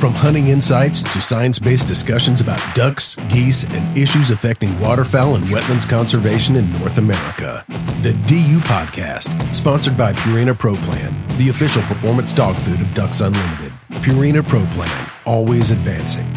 From hunting insights to science based discussions about ducks, geese, and issues affecting waterfowl and wetlands conservation in North America. The DU Podcast, sponsored by Purina Pro Plan, the official performance dog food of Ducks Unlimited. Purina Pro Plan, always advancing.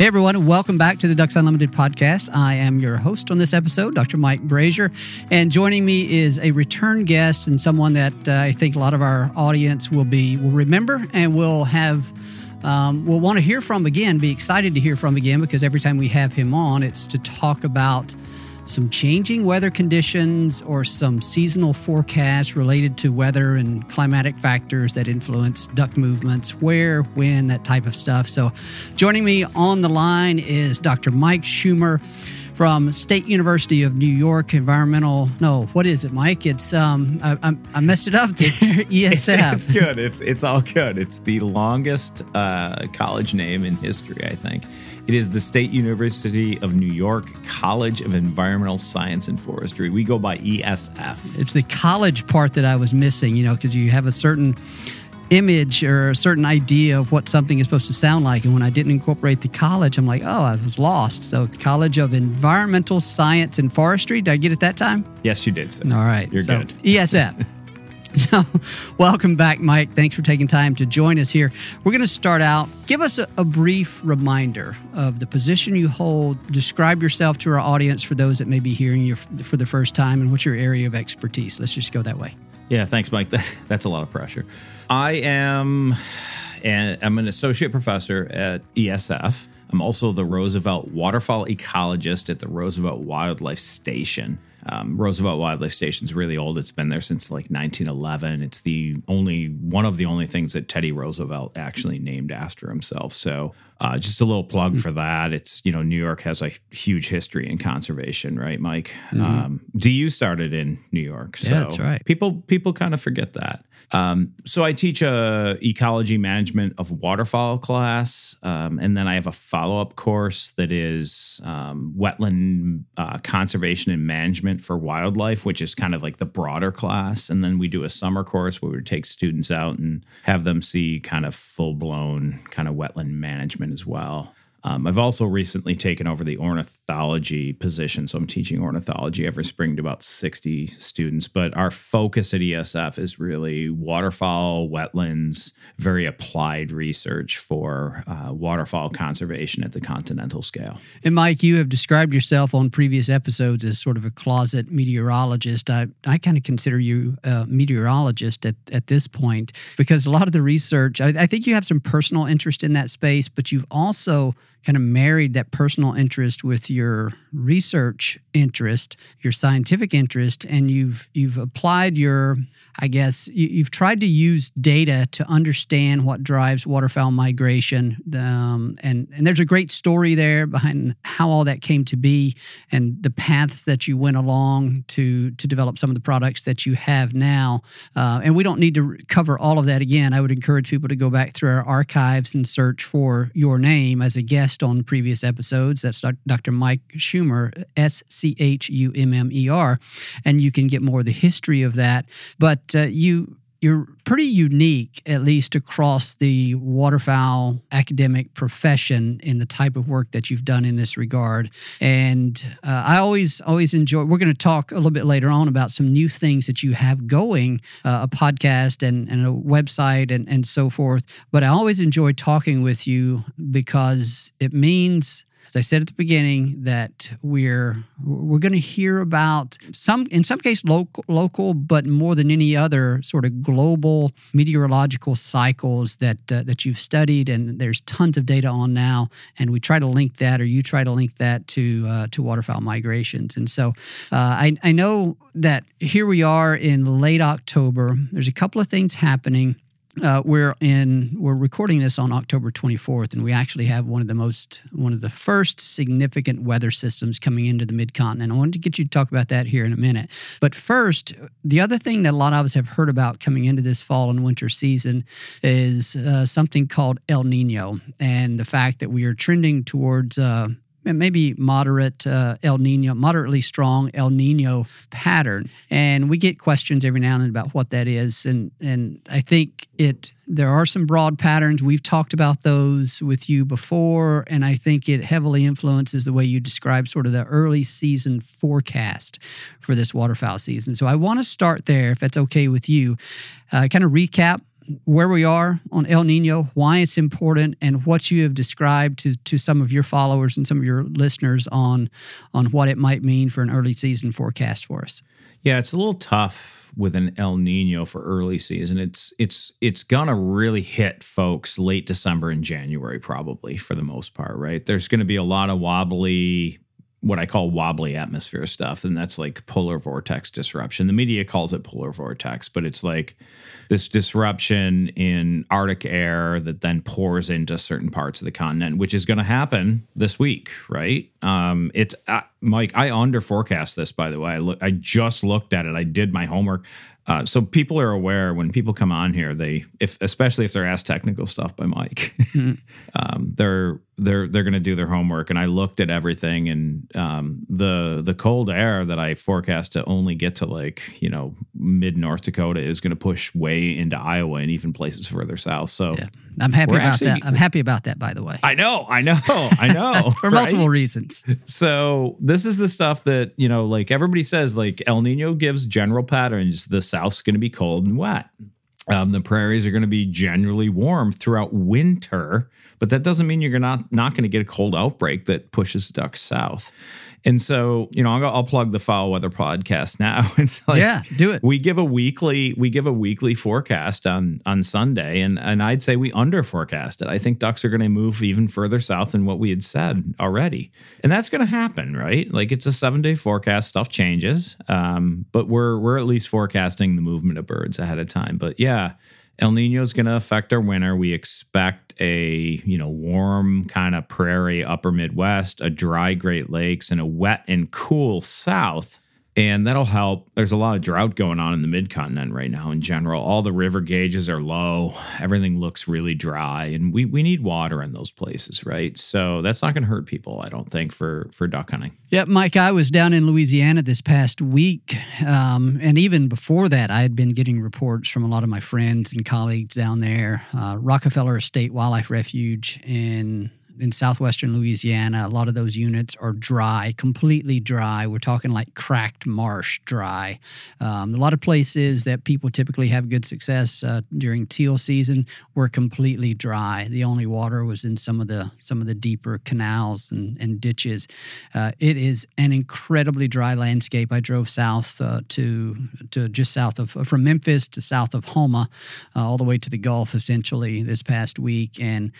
Hey everyone, welcome back to the Ducks Unlimited podcast. I am your host on this episode, Dr. Mike Brasher, and joining me is a return guest and someone that uh, I think a lot of our audience will be will remember and will have um, will want to hear from again, be excited to hear from again because every time we have him on, it's to talk about some changing weather conditions or some seasonal forecasts related to weather and climatic factors that influence duck movements, where, when, that type of stuff. So, joining me on the line is Dr. Mike Schummer from State University of New York Environmental. No, what is it, Mike? It's um, I, I, I messed it up there. ESF. It's, it's good. It's it's all good. It's the longest uh, college name in history, I think. It is the State University of New York College of Environmental Science and Forestry. We go by ESF. It's the college part that I was missing, you know, because you have a certain image or a certain idea of what something is supposed to sound like. And when I didn't incorporate the college, I'm like, oh, I was lost. So, College of Environmental Science and Forestry. Did I get it that time? Yes, you did. Sir. All right. You're so, good. ESF. So, welcome back, Mike. Thanks for taking time to join us here. We're going to start out. Give us a, a, brief reminder of the position you hold. Describe yourself to our audience for those that may be hearing you for the first time, and what's your area of expertise. Let's just go that way. Yeah, thanks, Mike. That, that's a lot of pressure. I am, and I'm an associate professor at ESF. I'm also the Roosevelt waterfowl ecologist at the Roosevelt Wildlife Station. Um, Roosevelt Wildlife Station is really old. It's been there since like 1911. It's the only one of the only things that Teddy Roosevelt actually named after himself. So, uh, just a little plug for that. It's you know New York has a huge history in conservation, right, Mike? Mm-hmm. Um, DU started in New York, so yeah, that's right. People people kind of forget that. Um, so I teach a ecology management of waterfowl class, um, and then I have a follow up course that is um, wetland uh, conservation and management for wildlife, which is kind of like the broader class. And then we do a summer course where we take students out and have them see kind of full blown kind of wetland management as well. Um, I've also recently taken over the ornithology position. So I'm teaching ornithology every spring to about 60 students. But our focus at ESF is really waterfowl, wetlands, very applied research for uh, waterfowl conservation at the continental scale. And Mike, you have described yourself on previous episodes as sort of a closet meteorologist. I, I kind of consider you a meteorologist at, at this point because a lot of the research, I, I think you have some personal interest in that space, but you've also kind of married that personal interest with your research interest, your scientific interest, and you've you've applied your, I guess, you, have tried to use data to understand what drives waterfowl migration. Um, and and there's a great story there behind how all that came to be and the paths that you went along to to develop some of the products that you have now. Uh, and we don't need to cover all of that again. I would encourage people to go back through our archives and search for your name as a guest on previous episodes. That's Dr. Mike Schummer, S C H U M M E R. And you can get more of the history of that. But uh, you you're pretty unique, at least across the waterfowl academic profession, in the type of work that you've done in this regard. And uh, I always, always enjoy. We're going to talk a little bit later on about some new things that you have going, uh, a podcast and, and a website and, and so forth. But I always enjoy talking with you because it means as I said at the beginning, that we're we're going to hear about some, in some case, local, local, but more than any other, sort of global meteorological cycles that uh, that you've studied, and there's tons of data on now. And we try to link that, or you try to link that to uh, to waterfowl migrations. And so, uh, I I know that here we are in late October. There's a couple of things happening uh, we're in we're recording this on October 24th, and we actually have one of the most one of the first significant weather systems coming into the mid continent. I wanted to get you to talk about that here in a minute. But first, the other thing that a lot of us have heard about coming into this fall and winter season is uh, something called El Nino, and the fact that we are trending towards uh, maybe moderate uh, El Nino, moderately strong El Nino pattern. And we get questions every now and then about what that is. And and I think it there are some broad patterns. We've talked about those with you before, and I think it heavily influences the way you describe sort of the early season forecast for this waterfowl season. So I want to start there, if that's okay with you. Uh, kind of recap where we are on El Nino, why it's important, and what you have described to, to some of your followers and some of your listeners on on what it might mean for an early season forecast for us. Yeah, it's a little tough with an El Nino for early season. It's it's it's gonna really hit folks late December and January probably for the most part, right? There's to be a lot of wobbly what I call wobbly atmosphere stuff, and that's like polar vortex disruption. The media calls it polar vortex, but it's like this disruption in Arctic air that then pours into certain parts of the continent, which is going to happen this week, right? Um, it's uh, Mike. I under forecast this, by the way. I look. I just looked at it. I did my homework. Uh, so people are aware when people come on here, they if especially if they're asked technical stuff by Mike, mm-hmm. um, they're they're they're going to do their homework. And I looked at everything, and um, the the cold air that I forecast to only get to like you know mid North Dakota is going to push way into Iowa and even places further south. So yeah. I'm happy about actually, that. I'm happy about that. By the way, I know, I know, I know, for right? multiple reasons. So this is the stuff that you know, like everybody says, like El Nino gives general patterns. The South's going to be cold and wet. Um, the prairies are going to be generally warm throughout winter, but that doesn't mean you're not not going to get a cold outbreak that pushes ducks south. And so, you know, I'll, I'll plug the Fowl Weather podcast now. it's like, yeah, do it. We give a weekly, we give a weekly forecast on on Sunday, and and I'd say we under forecast it. I think ducks are going to move even further south than what we had said already, and that's going to happen, right? Like it's a seven day forecast. Stuff changes, um, but we're we're at least forecasting the movement of birds ahead of time. But yeah El Nino is going to affect our winter. We expect a you know warm kind of prairie upper Midwest, a dry Great Lakes, and a wet and cool South and that'll help. There's a lot of drought going on in the mid continent right now in general. All the river gauges are low, everything looks really dry, and we, we need water in those places, right? So that's not going to hurt people, I don't think, for, for duck hunting. Yep, Mike, I was down in Louisiana this past week. Um, and even before that, I had been getting reports from a lot of my friends and colleagues down there. Uh, Rockefeller State Wildlife Refuge in in southwestern Louisiana, a lot of those units are dry, completely dry. We're talking like cracked marsh dry. Um, a lot of places that people typically have good success uh, during teal season were completely dry. The only water was in some of the some of the deeper canals and, and ditches. Uh, it is an incredibly dry landscape. I drove south uh, to to just south of from Memphis to south of Houma, uh, all the way to the Gulf essentially this past week, and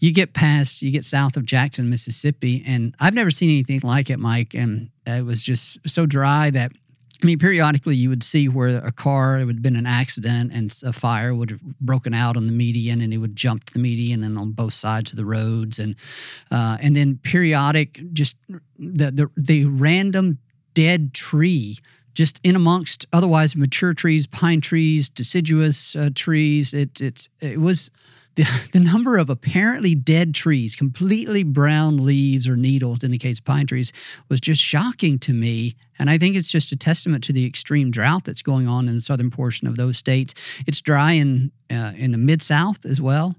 you get past you get south of Jackson, Mississippi, and I've never seen anything like it, Mike. And it was just so dry that I mean, periodically you would see where a car, it would have been an accident and a fire would have broken out on the median and it would jump to the median and on both sides of the roads. And, uh, and then periodic, just the, the, the random dead tree just in amongst otherwise mature trees, pine trees, deciduous uh, trees. It, it, it was the, the number of apparently dead trees, completely brown leaves or needles indicates pine trees, was just shocking to me. And I think it's just a testament to the extreme drought that's going on in the southern portion of those states. It's dry in uh, in the mid South as well,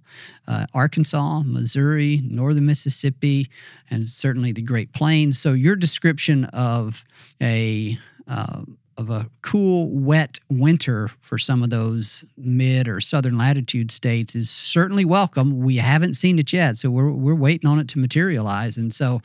uh, Arkansas, Missouri, northern Mississippi, and certainly the Great Plains. So your description of a uh, of a cool, wet winter for some of those mid or southern latitude states is certainly welcome. We haven't seen it yet, so we're we're waiting on it to materialize. And so,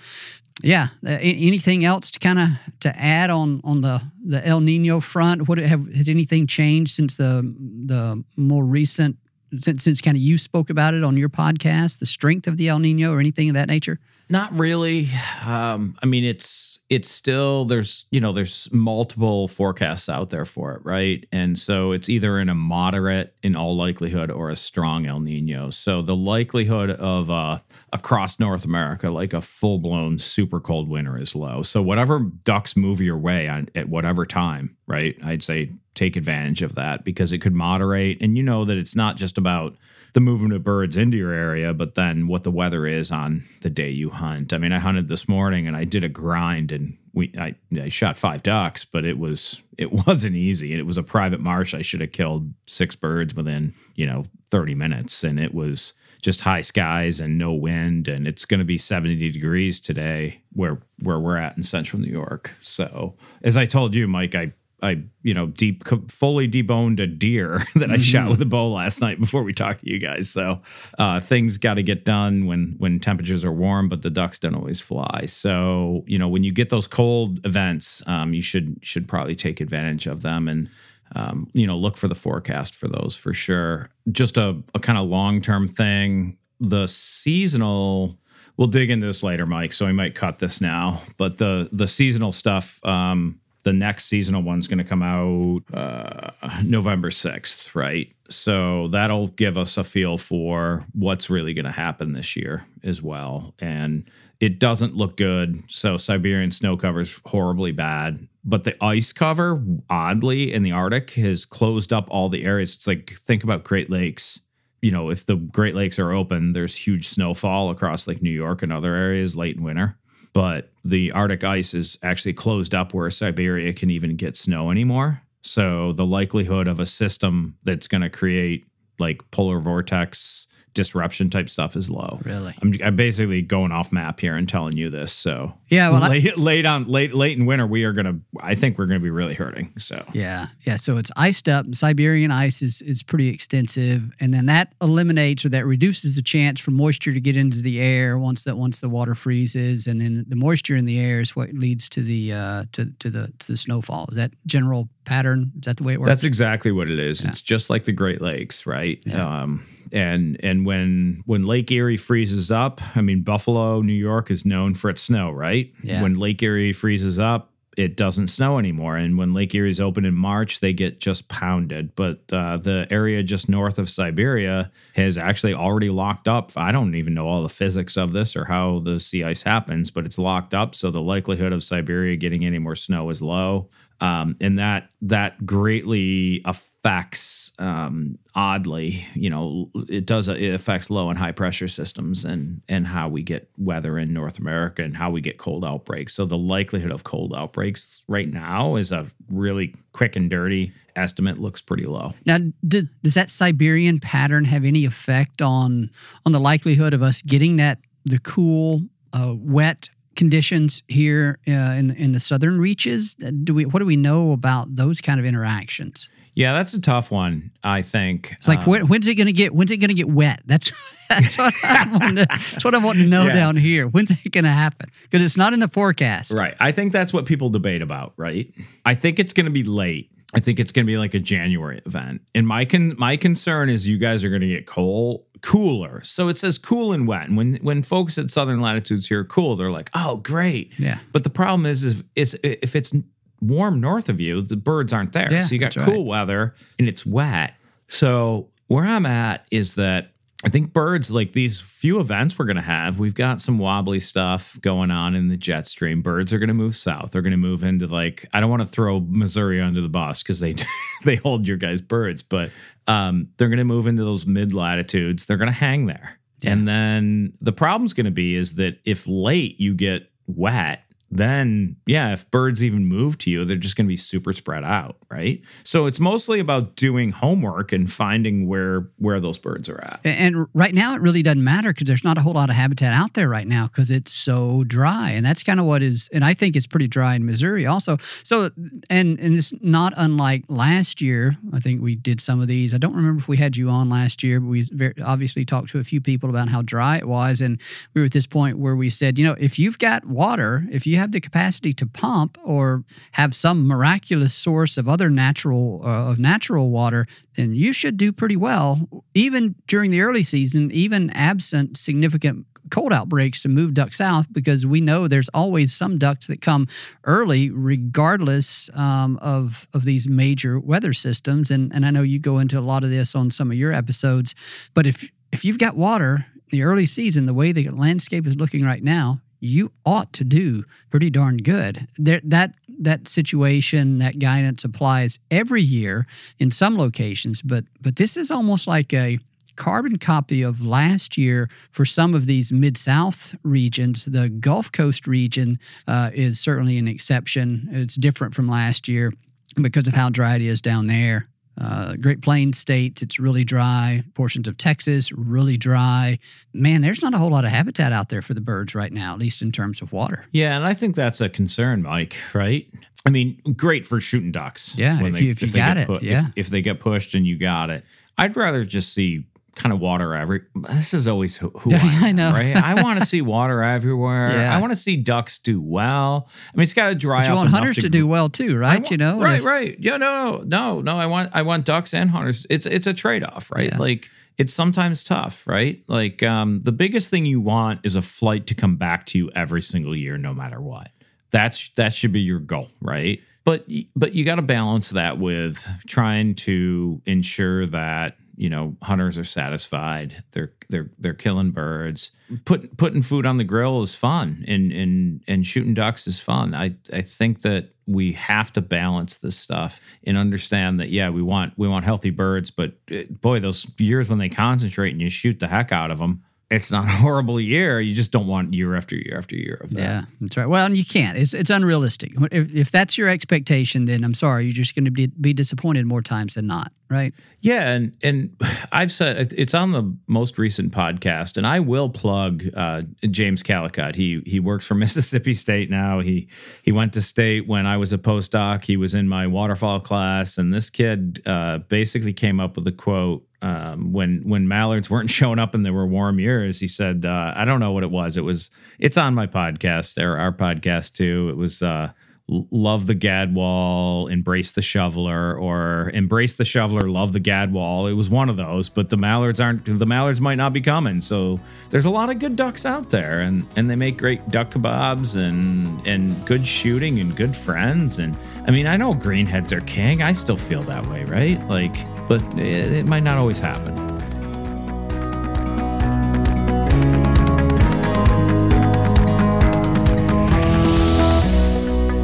yeah, uh, anything else to kind of to add on on the the El Nino front? What have has anything changed since the the more recent since since kind of you spoke about it on your podcast, the strength of the El Nino or anything of that nature? Not really. Um, I mean, it's it's still there's you know there's multiple forecasts out there for it, right? And so it's either in a moderate, in all likelihood, or a strong El Nino. So the likelihood of uh, across North America, like a full blown super cold winter, is low. So whatever ducks move your way on, at whatever time, right? I'd say take advantage of that because it could moderate, and you know that it's not just about the movement of birds into your area, but then what the weather is on the day you hunt. I mean, I hunted this morning and I did a grind and we I, I shot five ducks, but it was it wasn't easy. And it was a private marsh. I should have killed six birds within, you know, 30 minutes. And it was just high skies and no wind and it's going to be 70 degrees today where where we're at in central new york so as i told you mike i I, you know, deep fully deboned a deer that I mm-hmm. shot with a bow last night before we talked to you guys. So uh, things got to get done when when temperatures are warm, but the ducks don't always fly. So you know, when you get those cold events, um, you should should probably take advantage of them and. Um, you know, look for the forecast for those for sure. Just a, a kind of long term thing. The seasonal we'll dig into this later, Mike. So we might cut this now. But the the seasonal stuff, um, the next seasonal one's going to come out uh, November 6th, right? So that'll give us a feel for what's really going to happen this year as well. And it doesn't look good. So Siberian snow cover is horribly bad, but the ice cover, oddly, in the Arctic has closed up all the areas. It's like think about Great Lakes. You know, if the Great Lakes are open, there's huge snowfall across like New York and other areas late in winter but the Arctic ice is actually closed up where Siberia can even get snow anymore. So the likelihood of a system that's going to create like polar vortex disruption type stuff is low. Really, I'm, I'm, basically going off map here and telling you this. So yeah, well, late, I, late on late late in winter, we are gonna. I think we're gonna be really hurting. So yeah, yeah. So it's iced up. Siberian ice is is pretty extensive, and then that eliminates or that reduces the chance for moisture to get into the air once that once the water freezes, and then the moisture in the air is what leads to the uh, to to the to the snowfall. Is that general pattern? Is that the way it works? That's exactly what it is. Yeah. It's just like the Great Lakes, right? Yeah. Um, and and when when Lake Erie freezes up, I mean Buffalo, New York is known for its snow, right? Yeah. When Lake Erie freezes up, it doesn't snow anymore. And when Lake Erie is open in March, they get just pounded. But uh, the area just north of Siberia has actually already locked up. I don't even know all the physics of this or how the sea ice happens, but it's locked up. So the likelihood of Siberia getting any more snow is low um, and that that greatly affects um, oddly you know it does it affects low and high pressure systems and and how we get weather in north america and how we get cold outbreaks. So the likelihood of cold outbreaks right now is a really quick and dirty estimate looks pretty low. Now do, does that siberian pattern have any effect on on the likelihood of us getting that the cool uh, wet conditions here uh, in in the southern reaches? Do we what do we know about those kind of interactions? Yeah, that's a tough one. I think it's like um, when, when's it going to get when's it going to get wet? That's that's what I want to, that's what I want to know yeah. down here. When's it going to happen? Because it's not in the forecast. Right. I think that's what people debate about. Right. I think it's going to be late. I think it's going to be like a January event. And my con- my concern is you guys are going to get cold cooler. So it says cool and wet. And when when folks at southern latitudes hear cool, they're like, "Oh, great." Yeah. But the problem is, is, is if it's warm north of you, the birds aren't there. Yeah, so you got cool right. weather and it's wet. So where I'm at is that I think birds, like these few events we're going to have, we've got some wobbly stuff going on in the jet stream. Birds are going to move south. They're going to move into like I don't want to throw Missouri under the bus because they they hold your guys' birds, but um, they're going to move into those mid latitudes. They're going to hang there, yeah. and then the problem's going to be is that if late you get wet then yeah, if birds even move to you, they're just going to be super spread out, right? So it's mostly about doing homework and finding where where those birds are at. And right now, it really doesn't matter because there's not a whole lot of habitat out there right now because it's so dry, and that's kind of what is. And I think it's pretty dry in Missouri also. So and and it's not unlike last year. I think we did some of these. I don't remember if we had you on last year, but we very, obviously talked to a few people about how dry it was, and we were at this point where we said, you know, if you've got water, if you have the capacity to pump or have some miraculous source of other natural uh, of natural water, then you should do pretty well, even during the early season, even absent significant cold outbreaks to move ducks south because we know there's always some ducks that come early regardless um, of of these major weather systems. And and I know you go into a lot of this on some of your episodes but if if you've got water the early season the way the landscape is looking right now you ought to do pretty darn good. There, that that situation, that guidance applies every year in some locations, but but this is almost like a carbon copy of last year for some of these mid South regions. The Gulf Coast region uh, is certainly an exception. It's different from last year because of how dry it is down there. Uh, Great Plains states it's really dry. Portions of Texas really dry. Man, there's not a whole lot of habitat out there for the birds right now, at least in terms of water. Yeah, and I think that's a concern, Mike. Right? I mean, great for shooting ducks. Yeah, if, they, you, if, if you got it. Pu- yeah, if, if they get pushed and you got it, I'd rather just see kind of water every. This is always who, who yeah, I, am, I, know, right? I want to see water everywhere. Yeah. I want to see ducks do well. I mean, it's got to dry but you want hunters to, to, do well too, right? Want, you know, right, if, right. Yeah, no, no, no. I want, I want ducks and hunters. It's, it's a trade off, right? Yeah. Like it's sometimes tough, right? Like um, the biggest thing you want is a flight to come back to you every single year, no matter what. That's that should be your goal, right? But but you got to balance that with trying to ensure that you know hunters are satisfied. They're they're they're killing birds. Put putting food on the grill is fun and and and shooting ducks is fun. I i think that we have to balance this stuff and understand that yeah we want we want healthy birds but eh, boy those years when they concentrate and you shoot the heck out of them it's not a horrible year. You just don't want year after year after year of that. Yeah, that's right. Well, and you can't. It's it's unrealistic. If, if that's your expectation, then I'm sorry, you're just going to be, be disappointed more times than not, right? Yeah, and and I've said it's on the most recent podcast, and I will plug uh, James Callicutt. He he works for Mississippi State now. He he went to state when I was a postdoc. He was in my waterfowl class, and this kid uh, basically came up with a quote um, when when mallards weren't showing up and there were warm years, he said, uh, "I don't know what it was. It was it's on my podcast or our podcast too. It was uh, love the gadwall, embrace the shoveler, or embrace the shoveler, love the gadwall. It was one of those, but the mallards aren't. The mallards might not be coming. So there's a lot of good ducks out there, and and they make great duck kebabs and and good shooting and good friends. And I mean, I know greenheads are king. I still feel that way, right? Like, but it, might not always happen.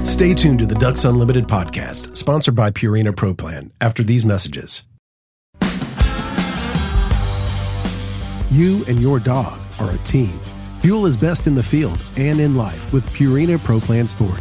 Stay tuned to the Ducks Unlimited podcast, sponsored by Purina Pro Plan, after these messages. You and your dog are a team. Fuel is best in the field and in life with Purina Pro Plan Sport.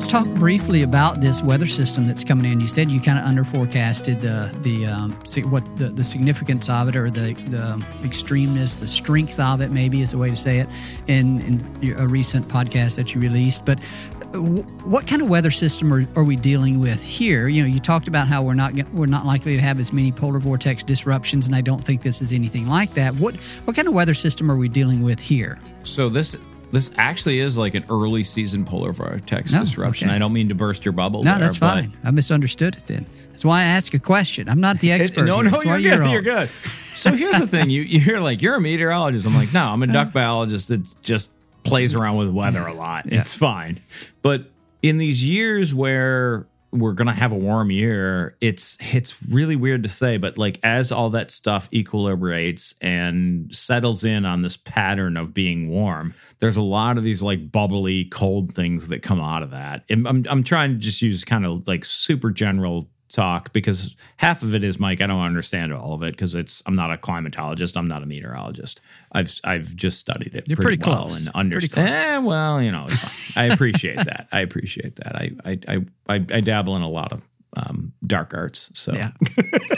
let's talk briefly about this weather system that's coming in. You said you kind of under forecasted the the um, what the, the significance of it, or the the extremeness, the strength of it, maybe is a way to say it, in, in a recent podcast that you released. But what kind of weather system are, are we dealing with here? You know, you talked about how we're not we're not likely to have as many polar vortex disruptions, and I don't think this is anything like that. What what kind of weather system are we dealing with here? So this this actually is like an early season polar vortex No, disruption. okay. I don't mean to burst your bubble. No, there, that's but- fine. I misunderstood it then. That's why I ask a question. I'm not the It- expert. no, here. no, That's why you're good. on. You're good. So here's the thing: you you're like you're a meteorologist. I'm like, no, I'm a Uh-huh. duck biologist that just plays around with weather a lot. Yeah. It's fine. But in these years where we're gonna have a warm year, it's it's really weird to say, but like as all that stuff equilibrates and settles in on this pattern of being warm, there's a lot of these like bubbly cold things that come out of that. And I'm I'm trying to just use kind of like super general talk because half of it is Mike. I don't understand all of it because it's I'm not a climatologist. I'm not a meteorologist. I've I've just studied it You're pretty, pretty well close. and understand. Eh, well, you know, it's fine. I appreciate that. I appreciate that. I I I I, I dabble in a lot of um, dark arts, so Yeah.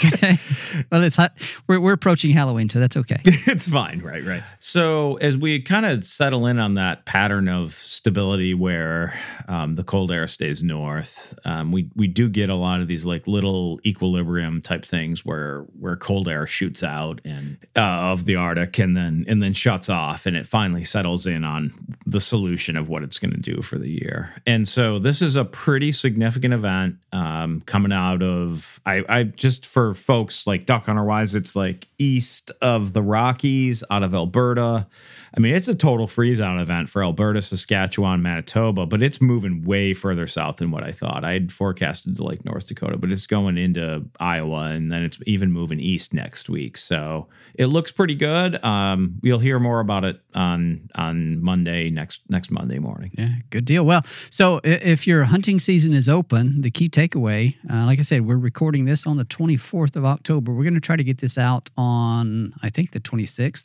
okay. Well, it's hot. We're, we're approaching Halloween, so that's okay. it's fine. Right, right. So as we kind of settle in on that pattern of stability where um, the cold air stays north, um, we we do get a lot of these like little equilibrium type things where where cold air shoots out and uh, of the Arctic and then and then shuts off and it finally settles in on the solution of what it's going to do for the year. And so this is a pretty significant event um, coming out of I, I just for folks like Duck Hunter wise, it's like east of the Rockies, out of Alberta. I mean, it's a total freeze out event for Alberta, Saskatchewan, Manitoba, but it's moving way further south than what I thought. I had forecasted to like North Dakota, but it's going into Iowa and then it's even moving east next week. So it looks pretty good. Um, you'll hear more about it on on Monday next next Monday morning. Yeah, good deal. Well, so if your hunting season is open, the key takeaway, uh, like I said, we're recording this on the 24th of October. We're going to try to get this out on, I think, the 26th.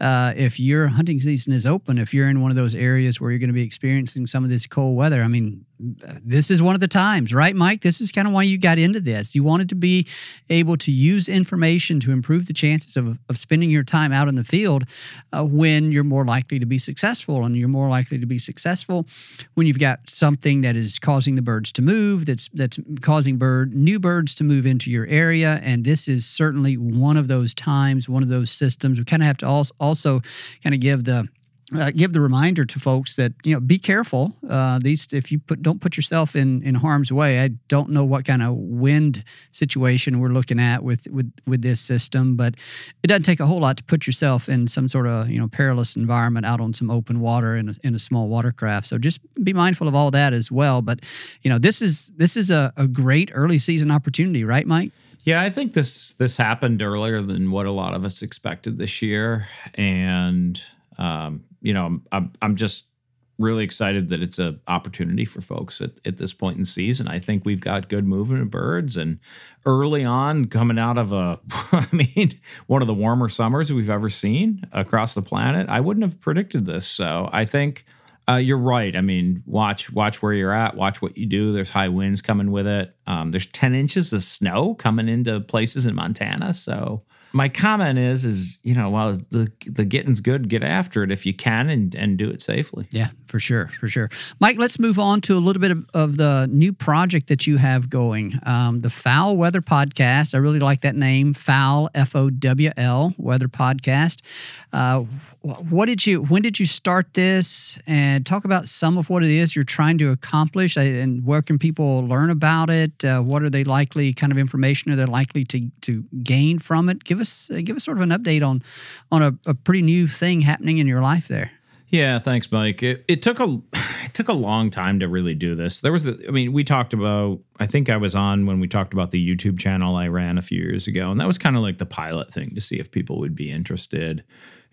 Uh, if your hunting season is open, if you're in one of those areas where you're going to be experiencing some of this cold weather, I mean, this is one of the times, right, Mike? This is kind of why you got into this. You wanted to be able to use information to improve the chances of, of spending your time out in the field uh, when you're more likely to be successful. And you're more likely to be successful when you've got something that is causing the birds to move, that's that's causing bird new birds to move into your area. And this is certainly one of those times, one of those systems. We kind of have to also, also kind of give the uh, give the reminder to folks that you know be careful. Uh, these if you put don't put yourself in in harm's way. I don't know what kind of wind situation we're looking at with with with this system, but it doesn't take a whole lot to put yourself in some sort of you know perilous environment out on some open water in a, in a small watercraft. So just be mindful of all that as well. But you know this is this is a, a great early season opportunity, right, Mike? Yeah, I think this this happened earlier than what a lot of us expected this year, and um, you know, I'm- I'm just really excited that it's an opportunity for folks at, at this point in season. I think we've got good movement of birds, and early on, coming out of a, I mean, one of the warmer summers we've ever seen across the planet. I wouldn't have predicted this, so I think. Uh, you're right. I mean, watch watch where you're at. Watch what you do. There's high winds coming with it. Um, there's 10 inches of snow coming into places in Montana. So my comment is, is you know, while the the getting's good, get after it if you can and and do it safely. Yeah, for sure, for sure. Mike, let's move on to a little bit of, of the new project that you have going, um, the Fowl Weather Podcast. I really like that name, Fowl F O W L Weather Podcast. Uh, what did you? When did you start this? And talk about some of what it is you're trying to accomplish, uh, and where can people learn about it? Uh, what are they likely kind of information are they likely to to gain from it? Give us uh, give us sort of an update on on a, a pretty new thing happening in your life there. Yeah, thanks, Mike. It, it took a it took a long time to really do this. There was, a, I mean, we talked about. I think I was on when we talked about the YouTube channel I ran a few years ago, and that was kind of like the pilot thing to see if people would be interested.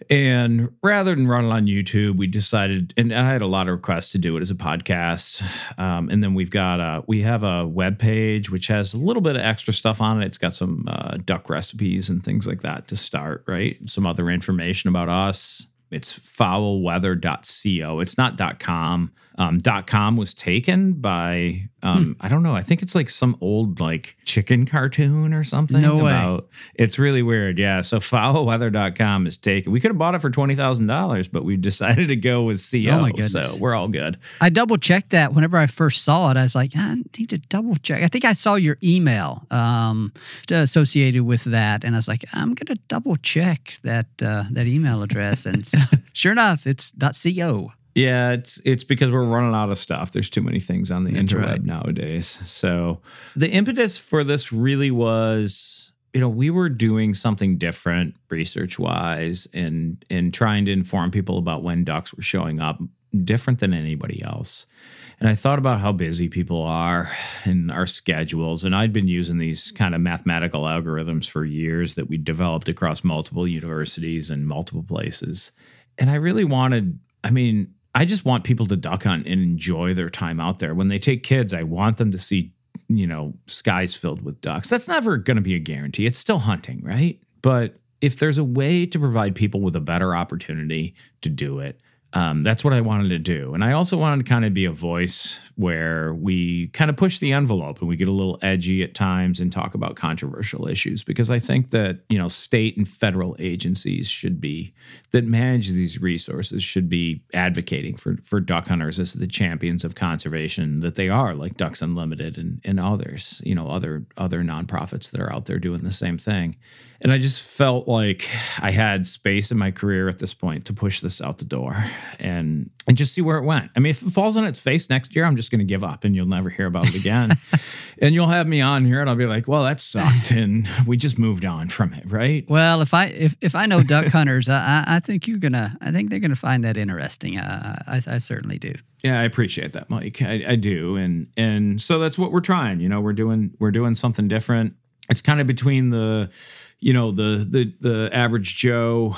And rather than run it on YouTube, we decided, and I had a lot of requests to do it as a podcast. Um, and then we've got a, we have a web page which has a little bit of extra stuff on it. It's got some uh, duck recipes and things like that to start, right? Some other information about us. It's fowlweather.co. It's not .com. um, .com was taken by um, I don't know. I think it's like some old like chicken cartoon or something. No way. It's really weird. Yeah. So fowlweather.com is taken. We could have bought it for twenty thousand dollars, but we decided to go with CO. Oh my goodness. So we're all good. I double checked that whenever I first saw it. I was like, I need to double check. I think I saw your email um, associated with that, and I was like, I'm gonna double check that uh, that email address. And so, sure enough, it's .co. Yeah, it's it's because we're running out of stuff. There's too many things on the That's interweb right. nowadays. So the impetus for this really was, you know, we were doing something different research wise and and trying to inform people about when ducks were showing up different than anybody else. And I thought about how busy people are and our schedules. And I'd been using these kind of mathematical algorithms for years that we developed across multiple universities and multiple places. And I really wanted, I mean, I just want people to duck hunt and enjoy their time out there. When they take kids, I want them to see, you know, skies filled with ducks. That's never going to be a guarantee. It's still hunting, right? But if there's a way to provide people with a better opportunity to do it, um, that's what I wanted to do. And I also wanted to kind of be a voice where we kind of push the envelope and we get a little edgy at times and talk about controversial issues because I think that, you know, state and federal agencies should be that manage these resources should be advocating for for duck hunters as the champions of conservation that they are, like Ducks Unlimited and, and others, you know, other other nonprofits that are out there doing the same thing. And I just felt like I had space in my career at this point to push this out the door and and just see where it went. I mean, if it falls on its face next year, I'm just going to give up and you'll never hear about it again. and you'll have me on here and I'll be like, "Well, that sucked," and we just moved on from it, right? Well, if I if, if I know duck hunters, I, I I think you're gonna I think they're gonna find that interesting. Uh, I I certainly do. Yeah, I appreciate that, Mike. I, I do, and and so that's what we're trying. You know, we're doing we're doing something different. It's kind of between the, you know, the the the average Joe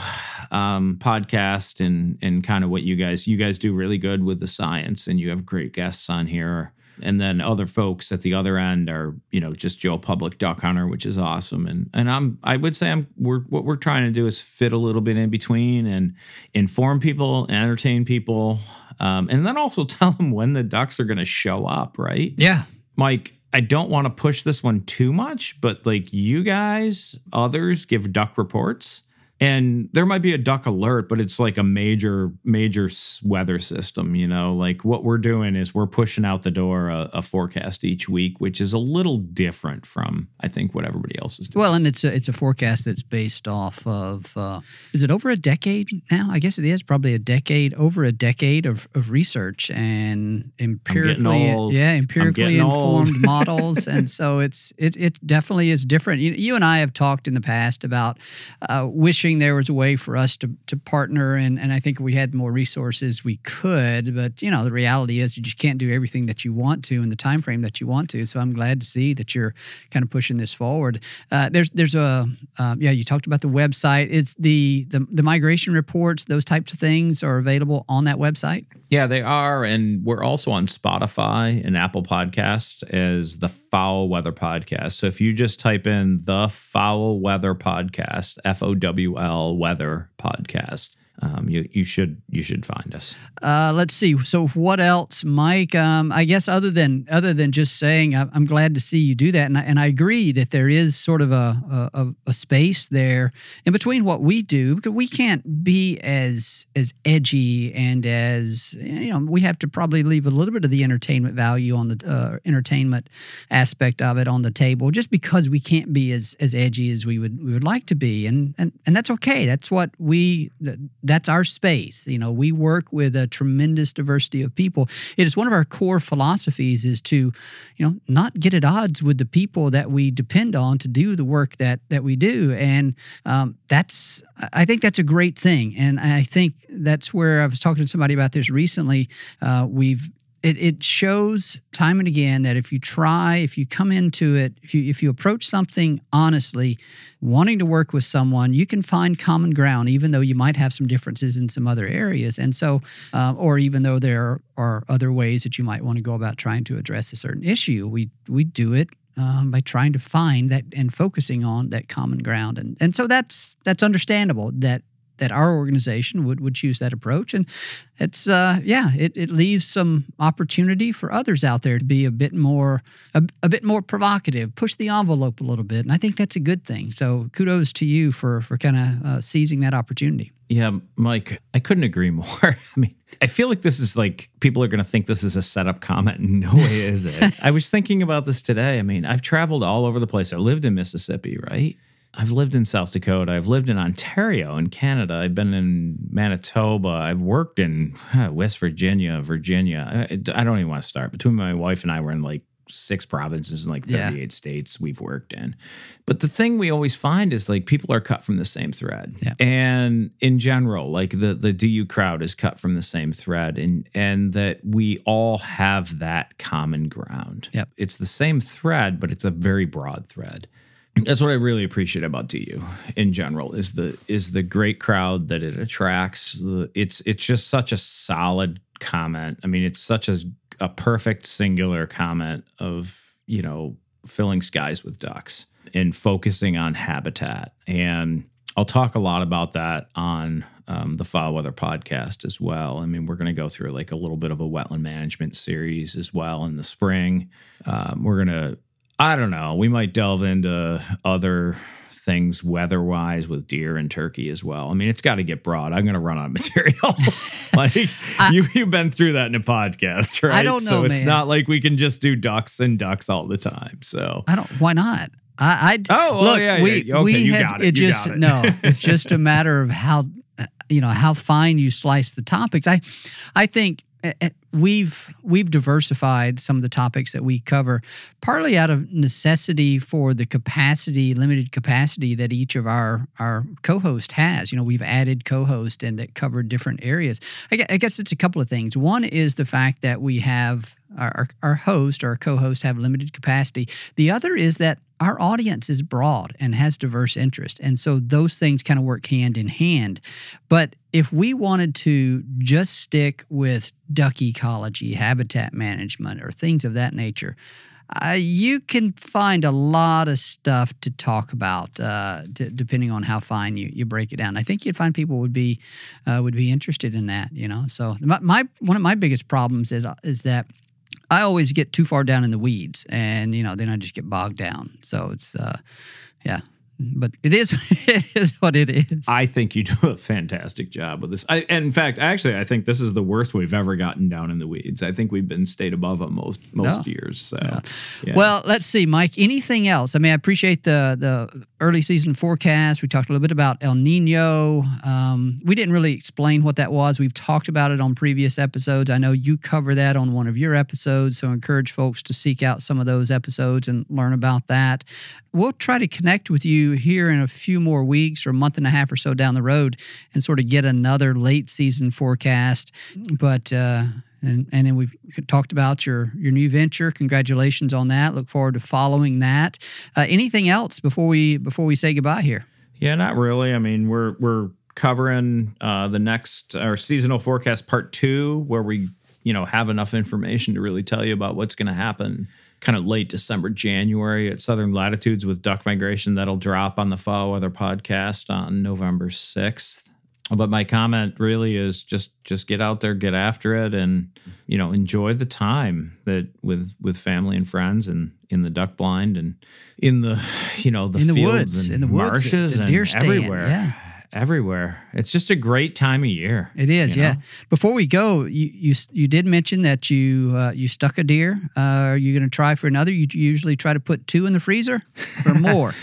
um, podcast and and kind of what you guys you guys do really good with the science, and you have great guests on here. And then other folks at the other end are, you know, just Joe Public Duck Hunter, which is awesome. And and I'm I would say I'm we're what we're trying to do is fit a little bit in between and inform people, entertain people, um, and then also tell them when the ducks are going to show up, right? Yeah. Mike, I don't want to push this one too much, but like you guys, others give duck reports. And there might be a duck alert, but it's like a major, major weather system. You know, like what we're doing is we're pushing out the door a, a forecast each week, which is a little different from I think what everybody else is doing. Well, and it's a it's a forecast that's based off of uh, is it over a decade now? I guess it is probably a decade over a decade of, of research and empirically yeah empirically informed models, and so it's it it definitely is different. You, you and I have talked in the past about uh, wishing there was a way for us to to partner, and and I think we had more resources we could, but you know the reality is you just can't do everything that you want to in the time frame that you want to. So I'm glad to see that you're kind of pushing this forward. Uh, there's there's a uh, yeah you talked about the website. It's the, the the migration reports, those types of things are available on that website. Yeah, they are. And we're also on Spotify and Apple Podcast as the Fowl Weather Podcast. So if you just type in the Fowl Weather Podcast, F O W L Weather Podcast, um, you you should you should find us. Uh, let's see. So what else, Mike? Um, I guess other than other than just saying, I- I'm glad to see you do that, and I, and I agree that there is sort of a, a a space there in between what we do because we can't be as as edgy and as you know we have to probably leave a little bit of the entertainment value on the uh, entertainment aspect of it on the table just because we can't be as as edgy as we would we would like to be, and and and that's okay. That's what we that's our space. You know, we work with a tremendous diversity of people. It is one of our core philosophies is to, you know, not get at odds with the people that we depend on to do the work that that we do, and um, that's I think that's a great thing. And I think that's where I was talking to somebody about this recently. Uh, we've it, it shows time and again that if you try, if you come into it, if you, if you approach something honestly, wanting to work with someone, you can find common ground, even though you might have some differences in some other areas. And so, uh, or even though there are other ways that you might want to go about trying to address a certain issue, we we do it um, by trying to find that and focusing on that common ground. And and so that's that's understandable that that our organization would would choose that approach, and it's uh, yeah, it, it leaves some opportunity for others out there to be a bit more a, a bit more provocative, push the envelope a little bit, and I think that's a good thing. So kudos to you for for kind of uh, seizing that opportunity. Yeah, Mike, I couldn't agree more. I mean, I feel like this is like people are going to think this is a setup comment. No way is it. I was thinking about this today. I mean, I've traveled all over the place. I lived in Mississippi, right? I've lived in South Dakota. I've lived in Ontario in Canada. I've been in Manitoba. I've worked in West Virginia, Virginia. I, I don't even want to start. Between my wife and I, we're in like six provinces and like 38 yeah. states we've worked in. But the thing we always find is like people are cut from the same thread. Yeah. And in general, like the the DU crowd is cut from the same thread and and that we all have that common ground. Yep. It's the same thread, but it's a very broad thread. That's what I really appreciate about DU in general is the is the great crowd that it attracts. It's it's just such a solid comment. I mean, it's such a a perfect singular comment of you know filling skies with ducks and focusing on habitat and i'll talk a lot about that on um, the foul weather podcast as well i mean we're going to go through like a little bit of a wetland management series as well in the spring um, we're going to i don't know we might delve into other things weather wise with deer and turkey as well. I mean, it's got to get broad. I'm going to run out of material. like I, you, have been through that in a podcast, right? I don't know. So man. it's not like we can just do ducks and ducks all the time. So I don't. Why not? I, I oh well, look. Yeah, we yeah. Okay, we you have got it. it just it. no. It's just a matter of how you know how fine you slice the topics. I I think we've we've diversified some of the topics that we cover partly out of necessity for the capacity limited capacity that each of our our co-host has. You know we've added co-host and that cover different areas. I guess it's a couple of things. One is the fact that we have our, our host or our co-host have limited capacity the other is that our audience is broad and has diverse interest and so those things kind of work hand in hand but if we wanted to just stick with duck ecology, habitat management, or things of that nature, uh, you can find a lot of stuff to talk about, uh, t- depending on how fine you, you break it down. I think you'd find people would be uh, would be interested in that. You know, so my, my one of my biggest problems is is that I always get too far down in the weeds, and you know, then I just get bogged down. So it's uh, yeah, but it is it is what it is. I think you do a fantastic job with this. I, in fact, actually, I think this is the worst we've ever gotten down in the weeds. I think we've been stayed above them most most no. years. So, yeah. Yeah. well, let's see, Mike. Anything else? I mean, I appreciate the the early season forecast. We talked a little bit about El Nino. Um, we didn't really explain what that was. We've talked about it on previous episodes. I know you cover that on one of your episodes, so I encourage folks to seek out some of those episodes and learn about that. We'll try to connect with you here in a few more weeks or a month and a half or so down the road and sort of get another late season forecast. But uh, and and then we've talked about your your new venture. Congratulations on that. Look forward to following that. Uh, anything else before we before we say goodbye here? Yeah, not really. I mean, we're we're covering uh, the next our seasonal forecast part two, where we you know have enough information to really tell you about what's going to happen kind of late December, January at Southern Latitudes with duck migration. That'll drop on the FowlWeather podcast on November 6th. But my comment really is just just get out there, get after it, and you know enjoy the time that with with family and friends and in the duck blind and in the you know the in the fields woods, and in the marshes woods, the, and everywhere. Yeah everywhere. It's just a great time of year. It is, yeah. Know? Before we go, you you you did mention that you uh, you stuck a deer. Uh, are you going to try for another? You usually try to put two in the freezer or more.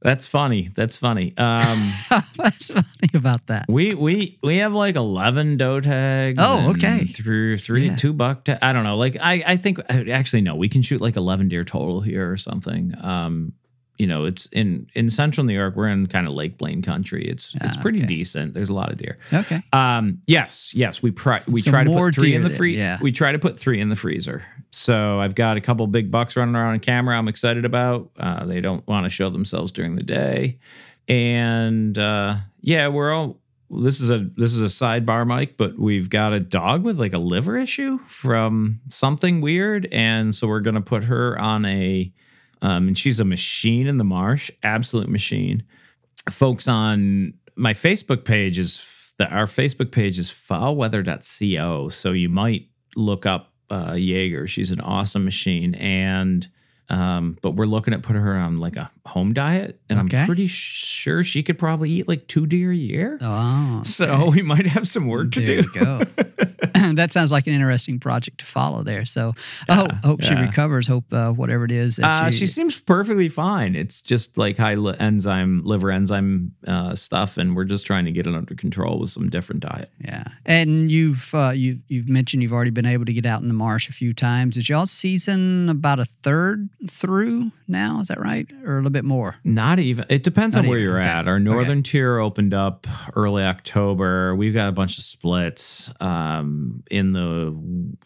That's funny. That's funny. Um, What's funny about that? We we we have like eleven doe tags. Oh, okay. Through three yeah. two buck. Ta- I don't know. Like I I think actually no. We can shoot like eleven deer total here or something. Um, you know, it's in in central New York. We're in kind of Lake Blaine country. It's it's ah, pretty okay. decent. There's a lot of deer. Okay. Um. Yes. Yes. We pri- we Some try to put three in the freezer. Yeah. We try to put three in the freezer. So I've got a couple big bucks running around on camera. I'm excited about. Uh, they don't want to show themselves during the day, and uh, yeah, we're all. This is a this is a sidebar, Mike, but we've got a dog with like a liver issue from something weird, and so we're gonna put her on a um, and she's a machine in the marsh, absolute machine. Folks on my Facebook page is the, our Facebook page is fowlweather.co. So you might look up uh, Jaeger. She's an awesome machine, and um, but we're looking at putting her on like a home diet, and Okay. I'm pretty sure she could probably eat like two deer a year. Oh, So we might have some work to do. that sounds like an interesting project to follow there. So I hope, hope she recovers. Hope uh, whatever it is. Uh, you- she seems perfectly fine. It's just like high li- enzyme, liver enzyme uh, stuff, and we're just trying to get it under control with some different diet. Yeah, and you've uh, you you've mentioned you've already been able to get out in the marsh a few times. Is y'all season about a third through now? Is that right, or a little bit more? Not even. It depends Not on where even, you're okay. at. Our northern tier opened up early October. We've got a bunch of splits um, in the.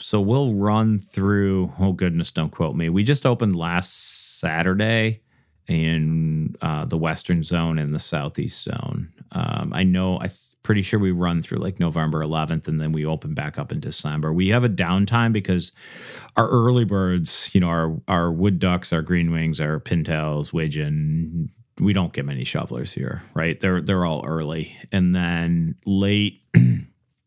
So we'll run through. Oh goodness, don't quote me. We just opened last Saturday in uh, the western zone and the southeast zone. Um, I know. I'm pretty sure we run through like November 11th, and then we open back up in December. We have a downtime because our early birds, you know, our our wood ducks, our green wings, our pintails, widgeon, we don't get many shovelers here, right? They're they're all early, and then late.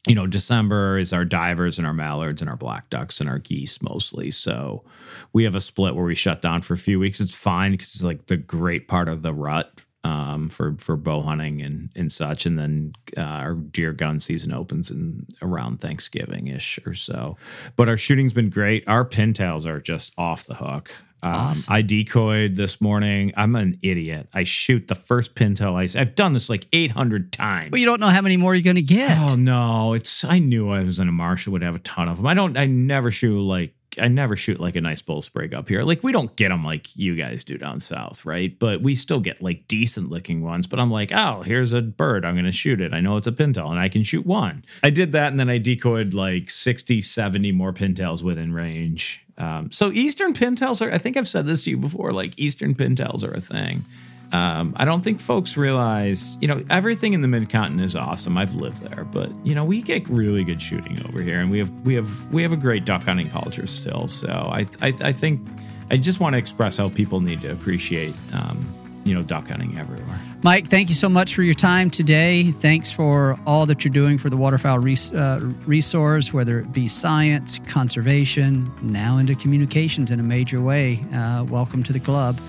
You know, December is our divers and our mallards and our black ducks and our geese mostly. So we have a split where we shut down for a few weeks. It's fine because it's like the great part of the rut um, for for bow hunting and and such. And then uh, our deer gun season opens in around Thanksgiving ish or so. But our shooting's been great. Our pintails are just off the hook. Um, Awesome. I decoyed this morning. I'm an idiot. I shoot the first pintail I. I've done this like 800 times. Well, you don't know how many more you're going to get. Oh no, it's I knew I was in a marshal would have a ton of them. I don't I never shoot like I never shoot like a nice bull sprig up here. Like we don't get them like you guys do down south, right? But we still get like decent looking ones. But I'm like, oh, here's a bird. I'm going to shoot it. I know it's a pintail and I can shoot one. I did that and then I decoyed like 60, 70 more pintails within range. Um, so eastern pintails are. I think I've said this to you before. Like eastern pintails are a thing. Um, I don't think folks realize, you know, everything in the mid continent is awesome. I've lived there, but you know, we get really good shooting over here, and we have we have we have a great duck hunting culture still. So I I, I think I just want to express how people need to appreciate, um, you know, duck hunting everywhere. Mike, thank you so much for your time today. Thanks for all that you're doing for the waterfowl res- uh, resource, whether it be science, conservation, now into communications in a major way. Uh, welcome to the club.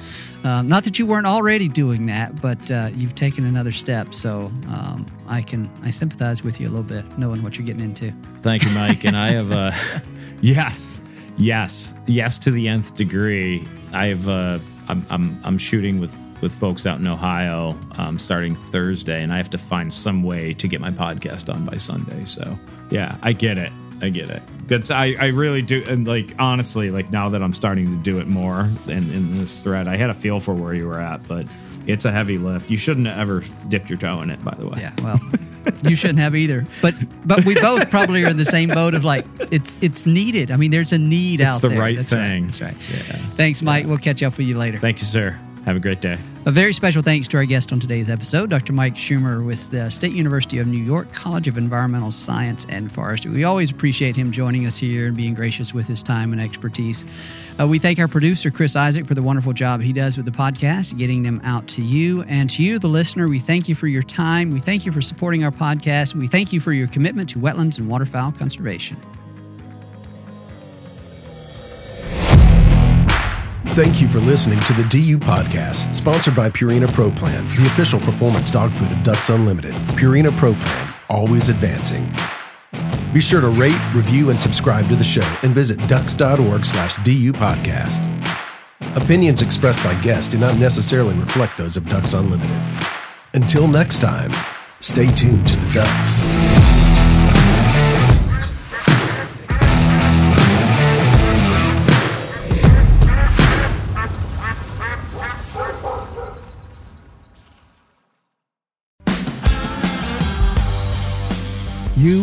Um, not that you weren't already doing that, but uh, you've taken another step. So um, I can I sympathize with you a little bit, knowing what you're getting into. Thank you, Mike. and I have uh yes, yes, yes to the nth degree. I have uh I'm I'm I'm shooting with with folks out in Ohio um, starting Thursday, and I have to find some way to get my podcast done by Sunday. So yeah, I get it. I get it. Good. I, I really do. And like, honestly, like now that I'm starting to do it more in, in this thread, I had a feel for where you were at, but it's a heavy lift. You shouldn't have ever dipped your toe in it, by the way. Yeah, well, you shouldn't have either. But but we both probably are in the same boat of like it's it's needed. I mean, there's a need It's out the there. right That's thing. Right. That's right. Yeah. Thanks, Mike. We'll catch up with you later. Thank you, sir. Have a great day. A very special thanks to our guest on today's episode, Dr. Mike Schummer with the State University of New York College of Environmental Science and Forestry. We always appreciate him joining us here and being gracious with his time and expertise. Uh, we thank our producer, Chris Isaac, for the wonderful job he does with the podcast, getting them out to you. And to you, the listener, we thank you for your time. We thank you for supporting our podcast. We thank you for your commitment to wetlands and waterfowl conservation. Thank you for listening to the DU Podcast, sponsored by Purina Pro Plan, the official performance dog food of Ducks Unlimited. Purina Pro Plan, always advancing. Be sure to rate, review, and subscribe to the show and visit ducks.org slash DU Podcast. Opinions expressed by guests do not necessarily reflect those of Ducks Unlimited. Until next time, stay tuned to the Ducks.